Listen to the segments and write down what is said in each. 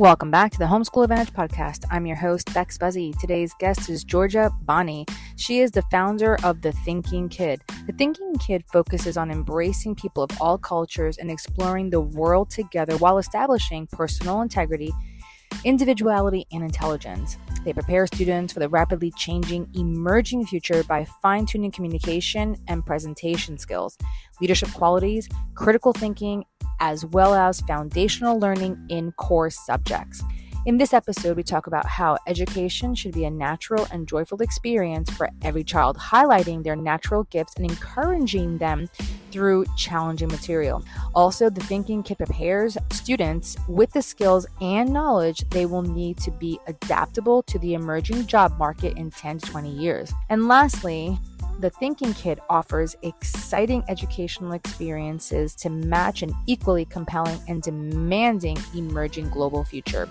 Welcome back to the Homeschool Advantage podcast. I'm your host, Bex Buzzy. Today's guest is Georgia Bonney. She is the founder of The Thinking Kid. The Thinking Kid focuses on embracing people of all cultures and exploring the world together while establishing personal integrity, individuality, and intelligence. They prepare students for the rapidly changing, emerging future by fine tuning communication and presentation skills, leadership qualities, critical thinking, as well as foundational learning in core subjects. In this episode, we talk about how education should be a natural and joyful experience for every child, highlighting their natural gifts and encouraging them through challenging material. Also, the Thinking Kid prepares students with the skills and knowledge they will need to be adaptable to the emerging job market in 10 to 20 years. And lastly, the Thinking Kid offers exciting educational experiences to match an equally compelling and demanding emerging global future.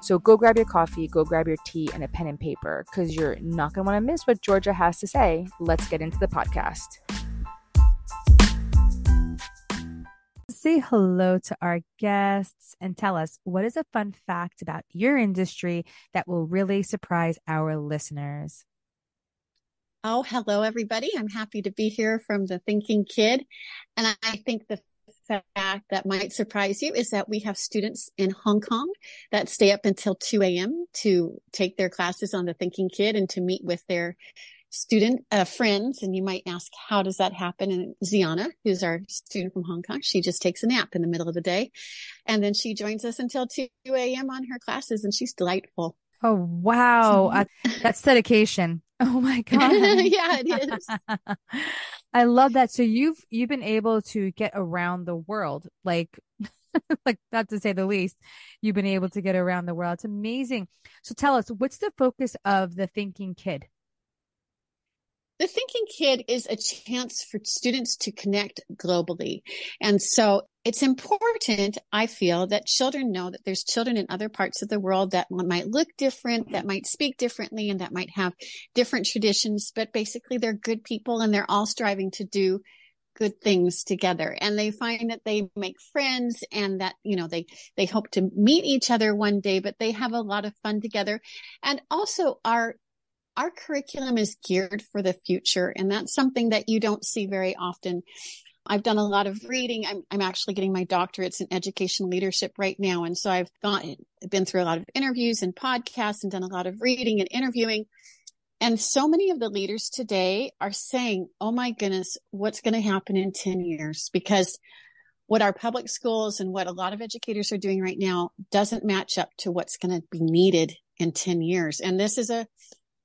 So go grab your coffee, go grab your tea, and a pen and paper because you're not going to want to miss what Georgia has to say. Let's get into the podcast. Say hello to our guests and tell us what is a fun fact about your industry that will really surprise our listeners. Oh, hello, everybody. I'm happy to be here from the Thinking Kid. And I think the fact that might surprise you is that we have students in Hong Kong that stay up until 2 a.m. to take their classes on the Thinking Kid and to meet with their student uh, friends. And you might ask, how does that happen? And Ziana, who's our student from Hong Kong, she just takes a nap in the middle of the day. And then she joins us until 2 a.m. on her classes and she's delightful. Oh, wow. uh, that's dedication. Oh my God. yeah, it is. I love that. So you've, you've been able to get around the world, like, like not to say the least, you've been able to get around the world. It's amazing. So tell us, what's the focus of the Thinking Kid? The Thinking Kid is a chance for students to connect globally. And so it's important, I feel, that children know that there's children in other parts of the world that might look different, that mm-hmm. might speak differently, and that might have different traditions, but basically they're good people and they're all striving to do good things together. And they find that they make friends and that you know they they hope to meet each other one day but they have a lot of fun together. And also our our curriculum is geared for the future and that's something that you don't see very often I've done a lot of reading. I'm, I'm actually getting my doctorates in education leadership right now. And so I've gone, been through a lot of interviews and podcasts and done a lot of reading and interviewing. And so many of the leaders today are saying, Oh my goodness, what's going to happen in 10 years? Because what our public schools and what a lot of educators are doing right now doesn't match up to what's going to be needed in 10 years. And this is a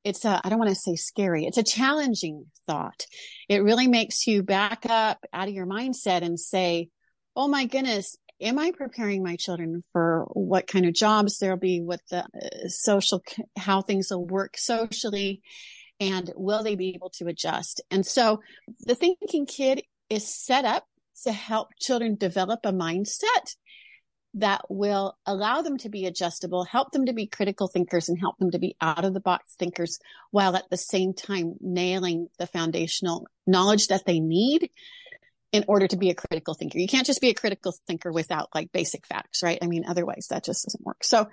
it's a, I don't want to say scary. It's a challenging thought. It really makes you back up out of your mindset and say, Oh my goodness, am I preparing my children for what kind of jobs there'll be, what the uh, social, how things will work socially, and will they be able to adjust? And so the thinking kid is set up to help children develop a mindset that will allow them to be adjustable, help them to be critical thinkers and help them to be out of the box thinkers while at the same time nailing the foundational knowledge that they need in order to be a critical thinker. You can't just be a critical thinker without like basic facts, right? I mean, otherwise that just doesn't work. So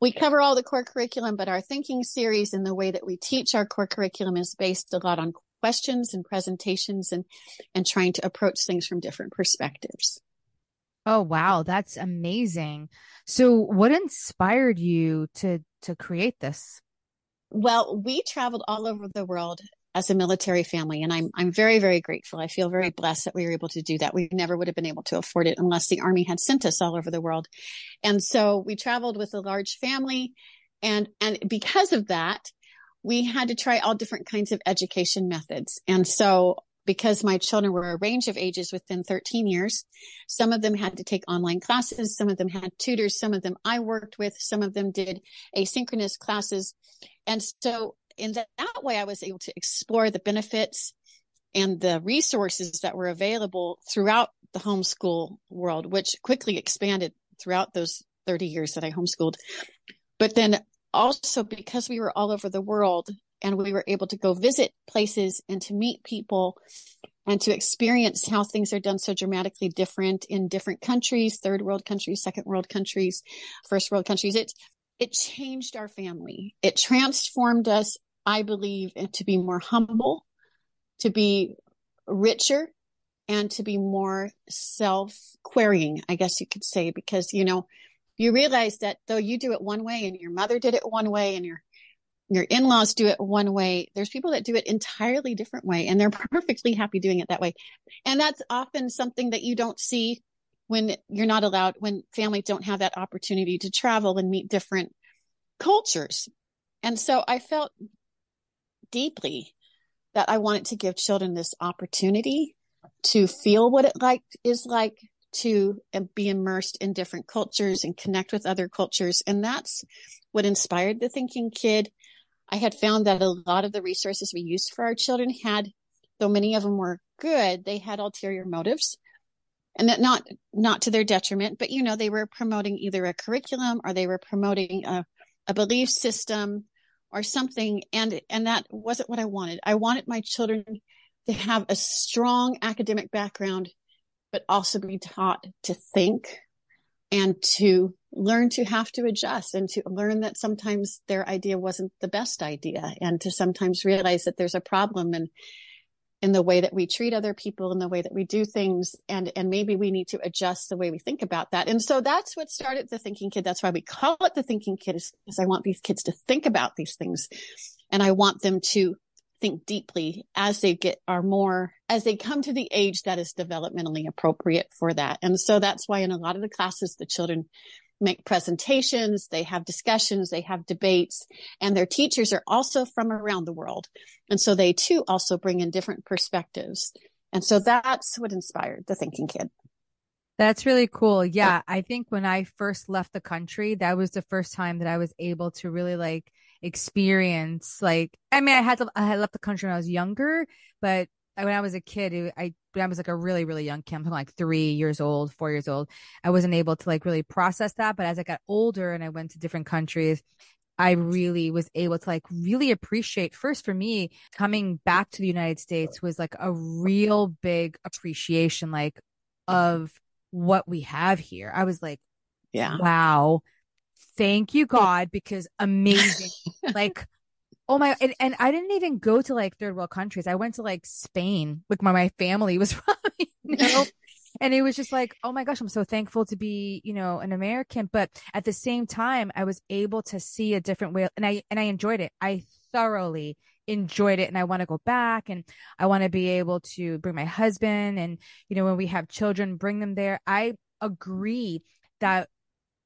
we cover all the core curriculum, but our thinking series and the way that we teach our core curriculum is based a lot on questions and presentations and, and trying to approach things from different perspectives. Oh wow, that's amazing. So what inspired you to to create this? Well, we traveled all over the world as a military family and I'm I'm very very grateful. I feel very blessed that we were able to do that. We never would have been able to afford it unless the army had sent us all over the world. And so we traveled with a large family and and because of that, we had to try all different kinds of education methods. And so because my children were a range of ages within 13 years. Some of them had to take online classes. Some of them had tutors. Some of them I worked with. Some of them did asynchronous classes. And so in that, that way, I was able to explore the benefits and the resources that were available throughout the homeschool world, which quickly expanded throughout those 30 years that I homeschooled. But then also because we were all over the world, and we were able to go visit places and to meet people and to experience how things are done so dramatically different in different countries, third world countries, second world countries, first world countries. It, it changed our family. It transformed us, I believe, to be more humble, to be richer, and to be more self querying, I guess you could say, because, you know, you realize that though you do it one way and your mother did it one way and your your in-laws do it one way there's people that do it entirely different way and they're perfectly happy doing it that way. And that's often something that you don't see when you're not allowed when families don't have that opportunity to travel and meet different cultures. And so i felt deeply that i wanted to give children this opportunity to feel what it like is like to be immersed in different cultures and connect with other cultures. And that's what inspired the thinking kid I had found that a lot of the resources we used for our children had, though many of them were good, they had ulterior motives. And that not not to their detriment but you know they were promoting either a curriculum or they were promoting a, a belief system or something. And and that wasn't what i wanted. I wanted my children to have a strong academic background but also be taught to think and to learn to have to adjust and to learn that sometimes their idea wasn't the best idea and to sometimes realize that there's a problem and in the way that we treat other people in the way that we do things and and maybe we need to adjust the way we think about that. And so that's what started the thinking kid. That's why we call it the thinking kid is because i want these kids to think about these things and i want them to think deeply as they get are more as they come to the age that is developmentally appropriate for that. And so that's why in a lot of the classes the children make presentations, they have discussions, they have debates, and their teachers are also from around the world. And so they too also bring in different perspectives. And so that's what inspired the Thinking Kid. That's really cool. Yeah. I think when I first left the country, that was the first time that I was able to really like experience like I mean I had to I had left the country when I was younger, but when I was a kid, it, I when I was like a really really young kid, I'm like three years old, four years old. I wasn't able to like really process that, but as I got older and I went to different countries, I really was able to like really appreciate first for me coming back to the United States was like a real big appreciation like of what we have here. I was like, yeah, wow, thank you God because amazing. like Oh my, and, and, I didn't even go to like third world countries. I went to like Spain, like my, my family was from, you know, and it was just like, oh my gosh, I'm so thankful to be, you know, an American. But at the same time, I was able to see a different way and I, and I enjoyed it. I thoroughly enjoyed it and I want to go back and I want to be able to bring my husband and, you know, when we have children, bring them there. I agree that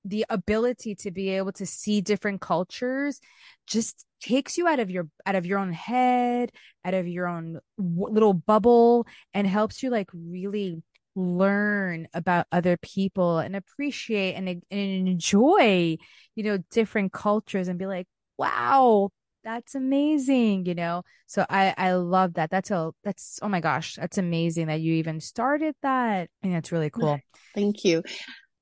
the ability to be able to see different cultures just takes you out of your out of your own head out of your own w- little bubble and helps you like really learn about other people and appreciate and, and enjoy you know different cultures and be like wow that's amazing you know? So i i love that. That's a that's oh my gosh that's amazing that you even started that. And that's really cool. Thank you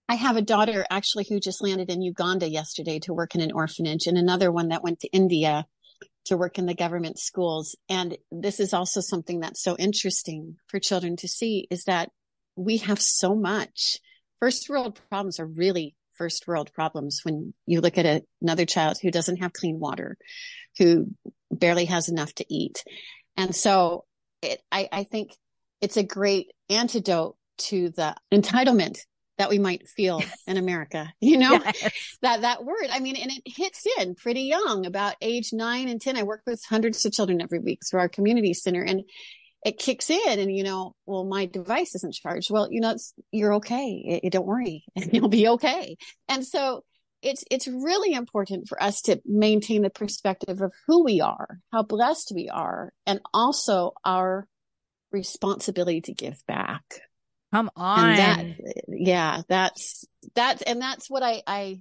I have a daughter actually who just landed in Uganda yesterday to work in an orphanage, and another one that went to India to work in the government schools. And this is also something that's so interesting for children to see is that we have so much. First world problems are really first world problems when you look at a, another child who doesn't have clean water, who barely has enough to eat. And so it, I, I think it's a great antidote to the entitlement that we might feel in America, you know, yes. that, that word. I mean, and it hits in pretty young, about age nine and 10. I work with hundreds of children every week through our community center and it kicks in and, you know, well, my device isn't charged. Well, you know, you're okay. It, it, don't worry. And you'll be okay. And so it's, it's really important for us to maintain the perspective of who we are, how blessed we are, and also our responsibility to give back. Come on. That, yeah, that's, that's, and that's what I, I,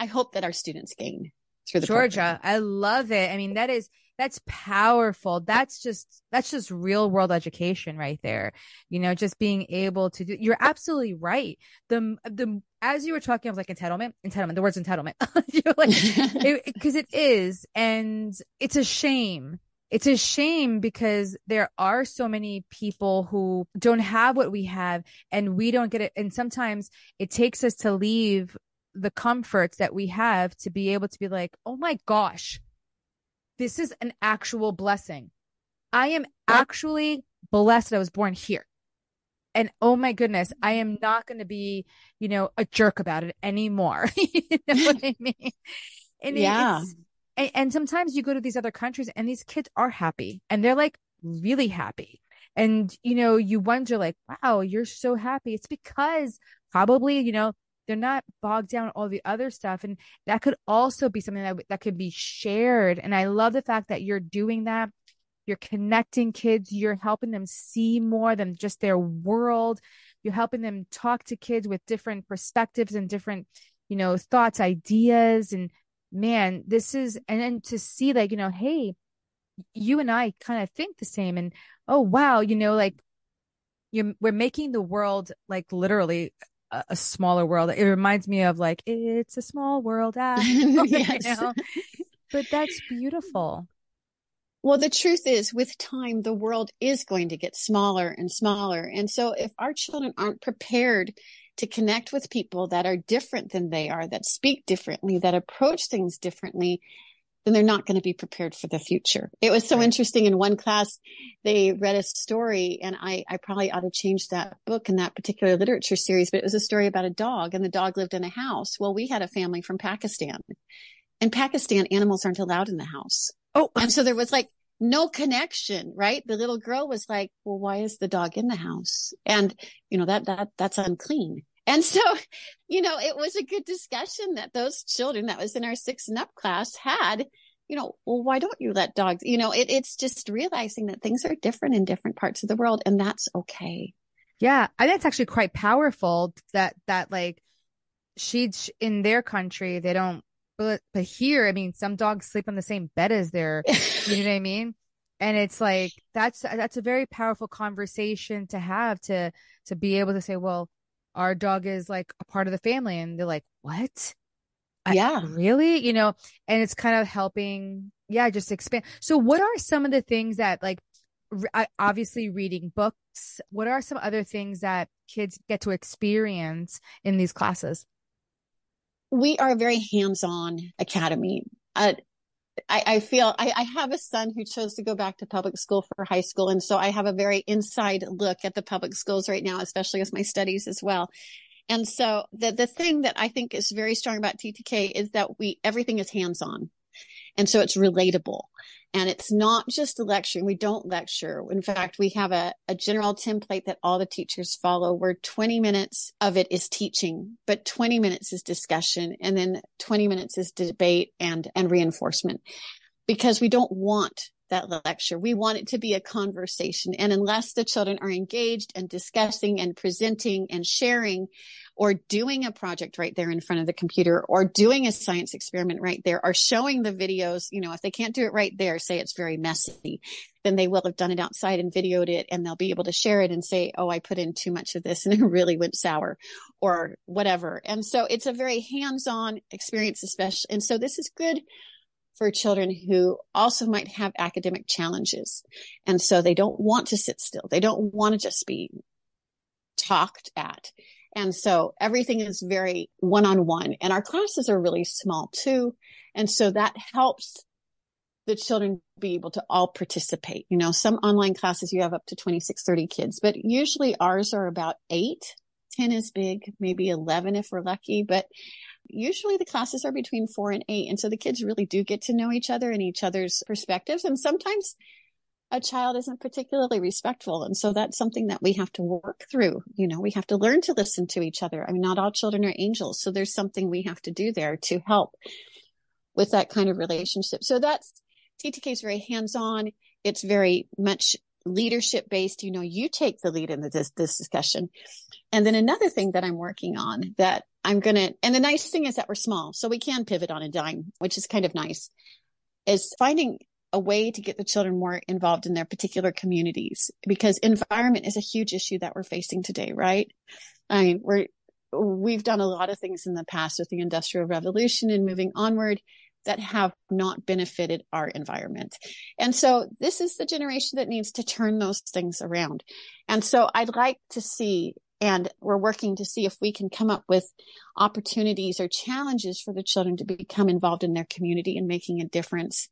I hope that our students gain through the Georgia. Program. I love it. I mean, that is, that's powerful. That's just, that's just real world education right there. You know, just being able to do, you're absolutely right. The, the, as you were talking of like entitlement, entitlement, the words entitlement, know, like, because it, it is, and it's a shame it's a shame because there are so many people who don't have what we have and we don't get it. And sometimes it takes us to leave the comforts that we have to be able to be like, oh my gosh, this is an actual blessing. I am actually blessed I was born here. And oh my goodness, I am not going to be, you know, a jerk about it anymore. you know what I mean? And yeah. It's, and, and sometimes you go to these other countries and these kids are happy and they're like really happy. And, you know, you wonder like, wow, you're so happy. It's because probably, you know, they're not bogged down all the other stuff. And that could also be something that, that could be shared. And I love the fact that you're doing that. You're connecting kids. You're helping them see more than just their world. You're helping them talk to kids with different perspectives and different, you know, thoughts, ideas, and man, this is, and then to see like, you know, hey, you and I kind of think the same. And oh, wow, you know, like you're, we're making the world like literally a, a, smaller world. It reminds me of like, it's a small world. Ah, yes. you know? But that's beautiful. Well, the truth is, with time, the world is going to get smaller and smaller. And so, if our children aren't prepared to connect with people that are different than they are, that speak differently, that approach things differently, then they're not going to be prepared for the future. It was so right. interesting. In one class, they read a story, and I, I probably ought to change that book in that particular literature series, but it was a story about a dog, and the dog lived in a house. Well, we had a family from Pakistan. In Pakistan, animals aren't allowed in the house. Oh, and so there was like no connection, right? The little girl was like, well, why is the dog in the house? And, you know, that, that, that's unclean. And so, you know, it was a good discussion that those children that was in our six and up class had, you know, well, why don't you let dogs, you know, it, it's just realizing that things are different in different parts of the world and that's okay. Yeah. I think it's actually quite powerful that, that like she's in their country, they don't but but here, I mean, some dogs sleep on the same bed as their, you know what I mean? And it's like that's that's a very powerful conversation to have to to be able to say, well, our dog is like a part of the family, and they're like, what? Yeah, I, really? You know, and it's kind of helping, yeah, just expand. So, what are some of the things that like obviously reading books what are some other things that kids get to experience in these classes we are a very hands-on academy. Uh, I, I, feel I, I, have a son who chose to go back to public school for high school. And so I have a very inside look at the public schools right now, especially as my studies as well. And so the, the thing that I think is very strong about TTK is that we, everything is hands on. And so it's relatable. And it's not just a lecture. We don't lecture. In fact, we have a, a general template that all the teachers follow where 20 minutes of it is teaching, but 20 minutes is discussion and then 20 minutes is debate and, and reinforcement because we don't want that lecture. We want it to be a conversation. And unless the children are engaged and discussing and presenting and sharing or doing a project right there in front of the computer or doing a science experiment right there or showing the videos, you know, if they can't do it right there, say it's very messy, then they will have done it outside and videoed it and they'll be able to share it and say, Oh, I put in too much of this and it really went sour or whatever. And so it's a very hands on experience, especially. And so this is good for children who also might have academic challenges. And so they don't want to sit still. They don't want to just be talked at. And so everything is very one on one and our classes are really small too. And so that helps the children be able to all participate. You know, some online classes you have up to 26, 30 kids, but usually ours are about eight. 10 is big, maybe 11 if we're lucky, but usually the classes are between four and eight. And so the kids really do get to know each other and each other's perspectives. And sometimes a child isn't particularly respectful. And so that's something that we have to work through. You know, we have to learn to listen to each other. I mean, not all children are angels. So there's something we have to do there to help with that kind of relationship. So that's TTK is very hands on. It's very much leadership based. You know, you take the lead in this, this discussion. And then another thing that I'm working on that I'm going to, and the nice thing is that we're small, so we can pivot on a dime, which is kind of nice, is finding a way to get the children more involved in their particular communities because environment is a huge issue that we're facing today, right? I mean, we're, we've done a lot of things in the past with the industrial revolution and moving onward. that have not benefited our environment. And so this is the generation that needs to turn those things around. And so I'd like to see, and we're working to see if we can come up with opportunities or challenges for the children to become involved in their community and making a difference.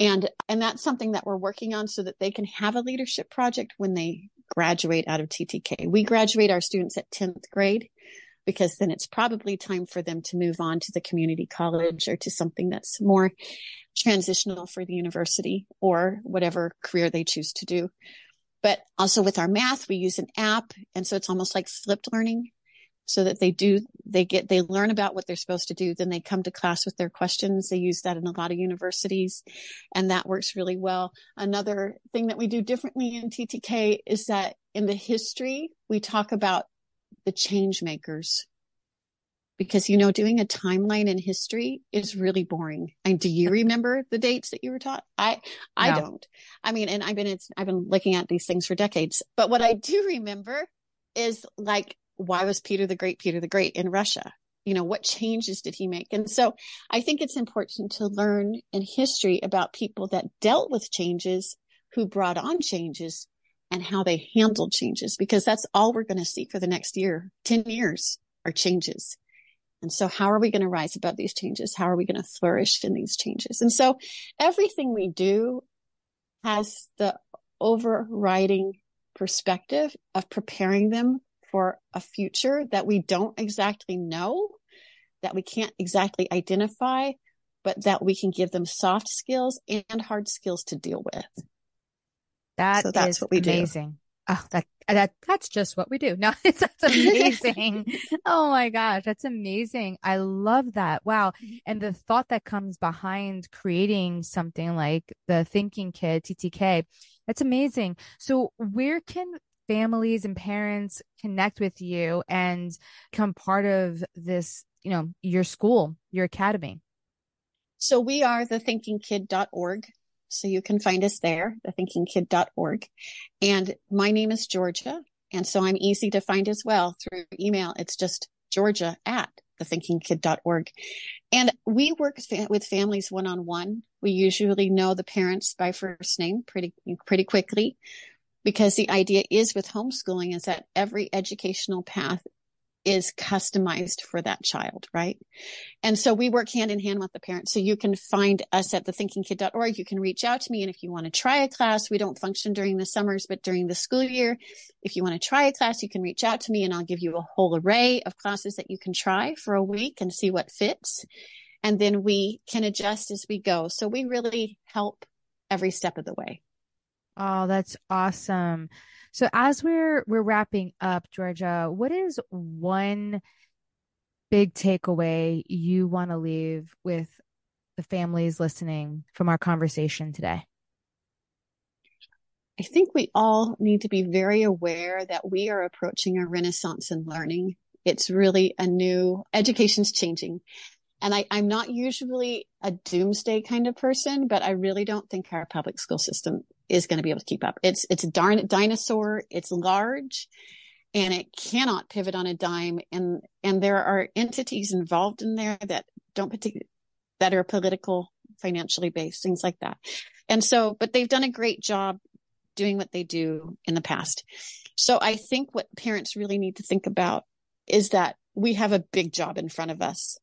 And, and that's something that we're working on so that they can have a leadership project when they graduate out of TTK. We graduate our students at 10th grade because then it's probably time for them to move on to the community college or to something that's more transitional for the university or whatever career they choose to do. But also with our math, we use an app. And so it's almost like flipped learning so that they do, they get, they learn about what they're supposed to do. Then they come to class with their questions. They use that in a lot of universities and that works really well. Another thing that we do differently in TTK is that in the history, we talk about the change makers because you know doing a timeline in history is really boring. And do you remember the dates that you were taught? I i no. don't. I mean and i've been i've been looking at these things for decades. But what i do remember is like why was peter the great peter the great in russia? You know what changes did he make? And so i think it's important to learn in history about people that dealt with changes who brought on changes and how they handled changes because that's all we're going to see for the next year 10 years are changes and so how are we going to rise above these changes how are we going to flourish in these changes and so everything we do has the overriding perspective of preparing them for a future that we don't exactly know that we can't exactly identify but that we can give them soft skills and hard skills to deal with that so that's what we amazing. do. Oh, that that that's just what we do. No, it's that's amazing. oh my gosh, that's amazing. I love that. Wow. Mm-hmm. And the thought that comes behind creating something like the Thinking Kid TTK, that's amazing. So where can families and parents connect with you and become part of this, you know, your school, your academy? So we are the thinkingkid.org. So you can find us there, thethinkingkid.org. And my name is Georgia. And so I'm easy to find as well through email. It's just Georgia at thethinkingkid.org. And we work with families one on one. We usually know the parents by first name pretty, pretty quickly because the idea is with homeschooling is that every educational path is customized for that child, right? And so we work hand in hand with the parents. So you can find us at thethinkingkid.org. You can reach out to me. And if you want to try a class, we don't function during the summers, but during the school year, if you want to try a class, you can reach out to me and I'll give you a whole array of classes that you can try for a week and see what fits. And then we can adjust as we go. So we really help every step of the way. Oh, that's awesome. So as we're we're wrapping up, Georgia, what is one big takeaway you want to leave with the families listening from our conversation today? I think we all need to be very aware that we are approaching a renaissance in learning. It's really a new education's changing. And I, I'm not usually a doomsday kind of person, but I really don't think our public school system is going to be able to keep up. It's it's a darn dinosaur. It's large, and it cannot pivot on a dime. And and there are entities involved in there that don't particularly that are political, financially based, things like that. And so, but they've done a great job doing what they do in the past. So I think what parents really need to think about is that we have a big job in front of us,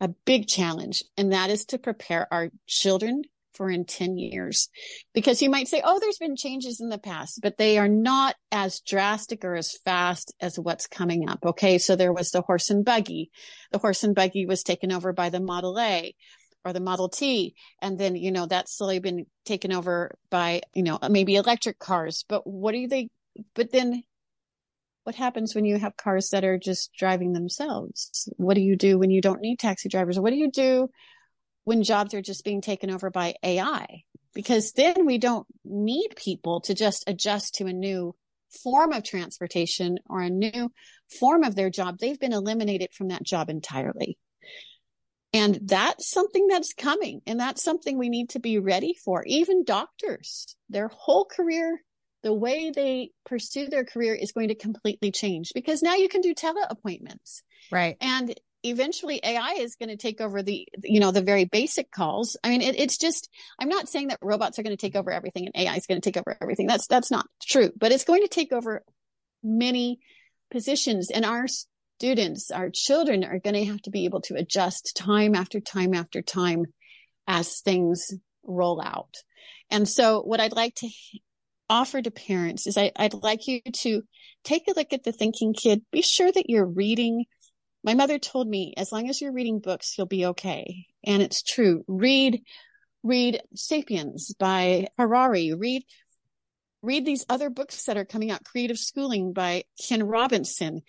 a big challenge, and that is to prepare our children for in 10 years. Because you might say, oh, there's been changes in the past, but they are not as drastic or as fast as what's coming up. Okay. So there was the horse and buggy. The horse and buggy was taken over by the Model A or the Model T. And then, you know, that's slowly been taken over by, you know, maybe electric cars. But what are they? But then what happens when you have cars that are just driving themselves? What do you do when you don't need taxi drivers? What do you do when jobs are just being taken over by AI, because then we don't need people to just adjust to a new form of transportation or a new form of their job. They've been eliminated from that job entirely. And that's something that's coming. And that's something we need to be ready for. Even doctors, their whole career, the way they pursue their career is going to completely change because now you can do tele appointments. Right. And eventually AI is going to take over the, you know, the very basic calls. I mean, it, it's just, I'm not saying that robots are going to take over everything and AI is going to take over everything. That's, that's not true, but it's going to take over many positions and our students, our children are going to have to be able to adjust time after time after time as things roll out. And so what I'd like to offer to parents is I, I'd like you to take a look at the thinking kid. Be sure that you're reading my mother told me, as long as you're reading books, you'll be okay. And it's true. Read, read Sapiens by Harari. Read, read these other books that are coming out. Creative Schooling by Ken Robinson.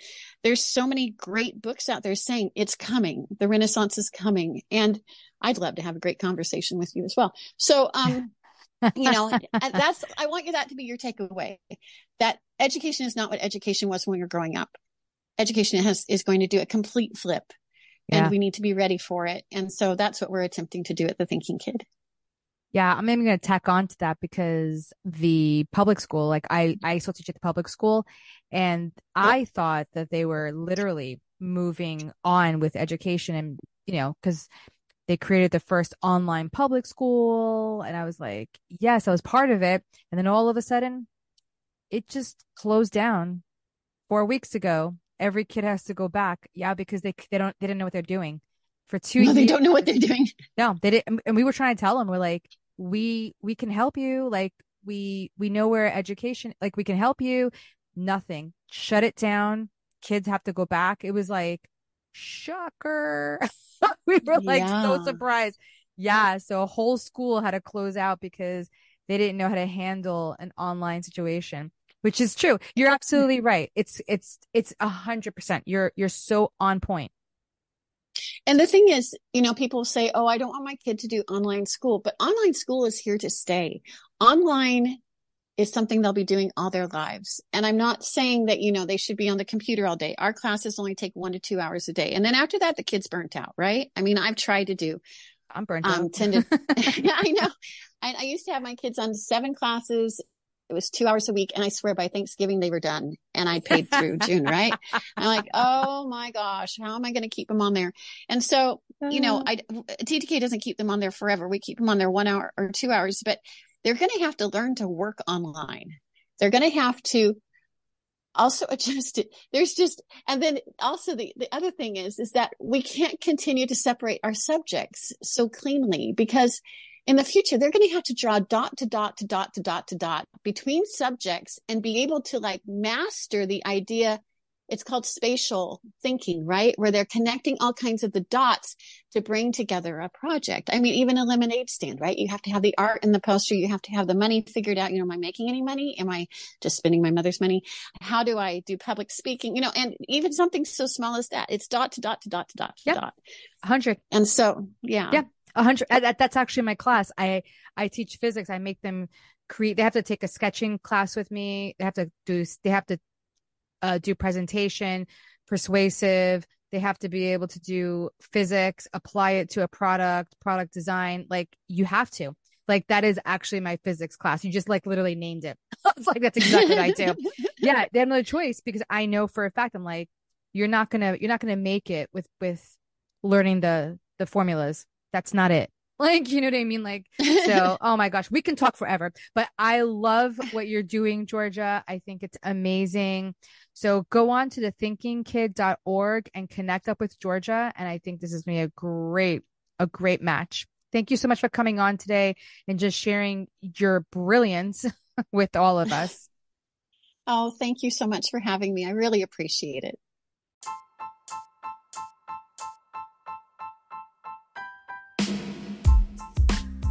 There's so many great books out there saying it's coming. The Renaissance is coming. And I'd love to have a great conversation with you as well. So, um, you know, that's, I want you that to be your takeaway that education is not what education was when you're growing up education has is going to do a complete flip yeah. and we need to be ready for it. And so that's what we're attempting to do at the Thinking Kid. Yeah, I'm even going to tack on to that because the public school, like I, I still teach at the public school, and I thought that they were literally moving on with education, and you know, because they created the first online public school, and I was like, yes, I was part of it, and then all of a sudden, it just closed down four weeks ago, every kid has to go back. Yeah, because they they don't they didn't know what they're doing for two. No, years. they don't know what they're doing. No, they didn't. And we were trying to tell them, we're like, we we can help you. Like we we know where education, like we can help you. Nothing. Shut it down. Kids have to go back. It was like shocker. we were like yeah. so surprised. Yeah, so a whole school had to close out because they didn't know how to handle an online situation which is true. You're absolutely mm-hmm. right. It's, it's, it's a hundred percent. You're, you're so on point. And the thing is, you know, people say, Oh, I don't want my kid to do online school, but online school is here to stay. Online is something they'll be doing all their lives. And I'm not saying that, you know, they should be on the computer all day. Our classes only take one to two hours a day. And then after that, the kid's burnt out, right? I mean, I've tried to do. I'm burnt um, out. Yeah, I know. I, I used to have my kids on seven classes it was two hours a week. And I swear by Thanksgiving they were done and I paid through June, right? I'm like, oh my gosh, how am I going to keep them on there? And so, you know, uh-huh. I, TTK doesn't keep them on there forever. We keep them on there one hour or two hours, but they're going to have to learn to work online. They're going to have to also adjust it. There's just, and then also the, the other thing is, is that we can't continue to separate our subjects so cleanly because in the future, they're going to have to draw dot to dot to dot to dot to dot between subjects and be able to like master the idea. It's called spatial thinking, right? Where they're connecting all kinds of the dots to bring together a project. I mean, even a lemonade stand, right? You have to have the art and the poster. You have to have the money figured out. You know, am I making any money? Am I just spending my mother's money? How do I do public speaking? You know, and even something so small as that, it's dot to dot to dot to dot to yep. dot. hundred. And so, yeah. Yeah a hundred uh, that, that's actually my class i i teach physics i make them create they have to take a sketching class with me they have to do they have to uh, do presentation persuasive. They have to be able to do physics apply it to a product product design. Like you have to. Like that is actually my physics class. You just like literally named it. It's like that's exactly what i do. Yeah they have no choice because i know for a fact i'm like you're not gonna you're not gonna make it with with learning the the formulas. That's not it. Like, you know what I mean? Like, so, oh my gosh, we can talk forever, but I love what you're doing, Georgia. I think it's amazing. So go on to the thinkingkid.org and connect up with Georgia. And I think this is going to be a great, a great match. Thank you so much for coming on today and just sharing your brilliance with all of us. Oh, thank you so much for having me. I really appreciate it.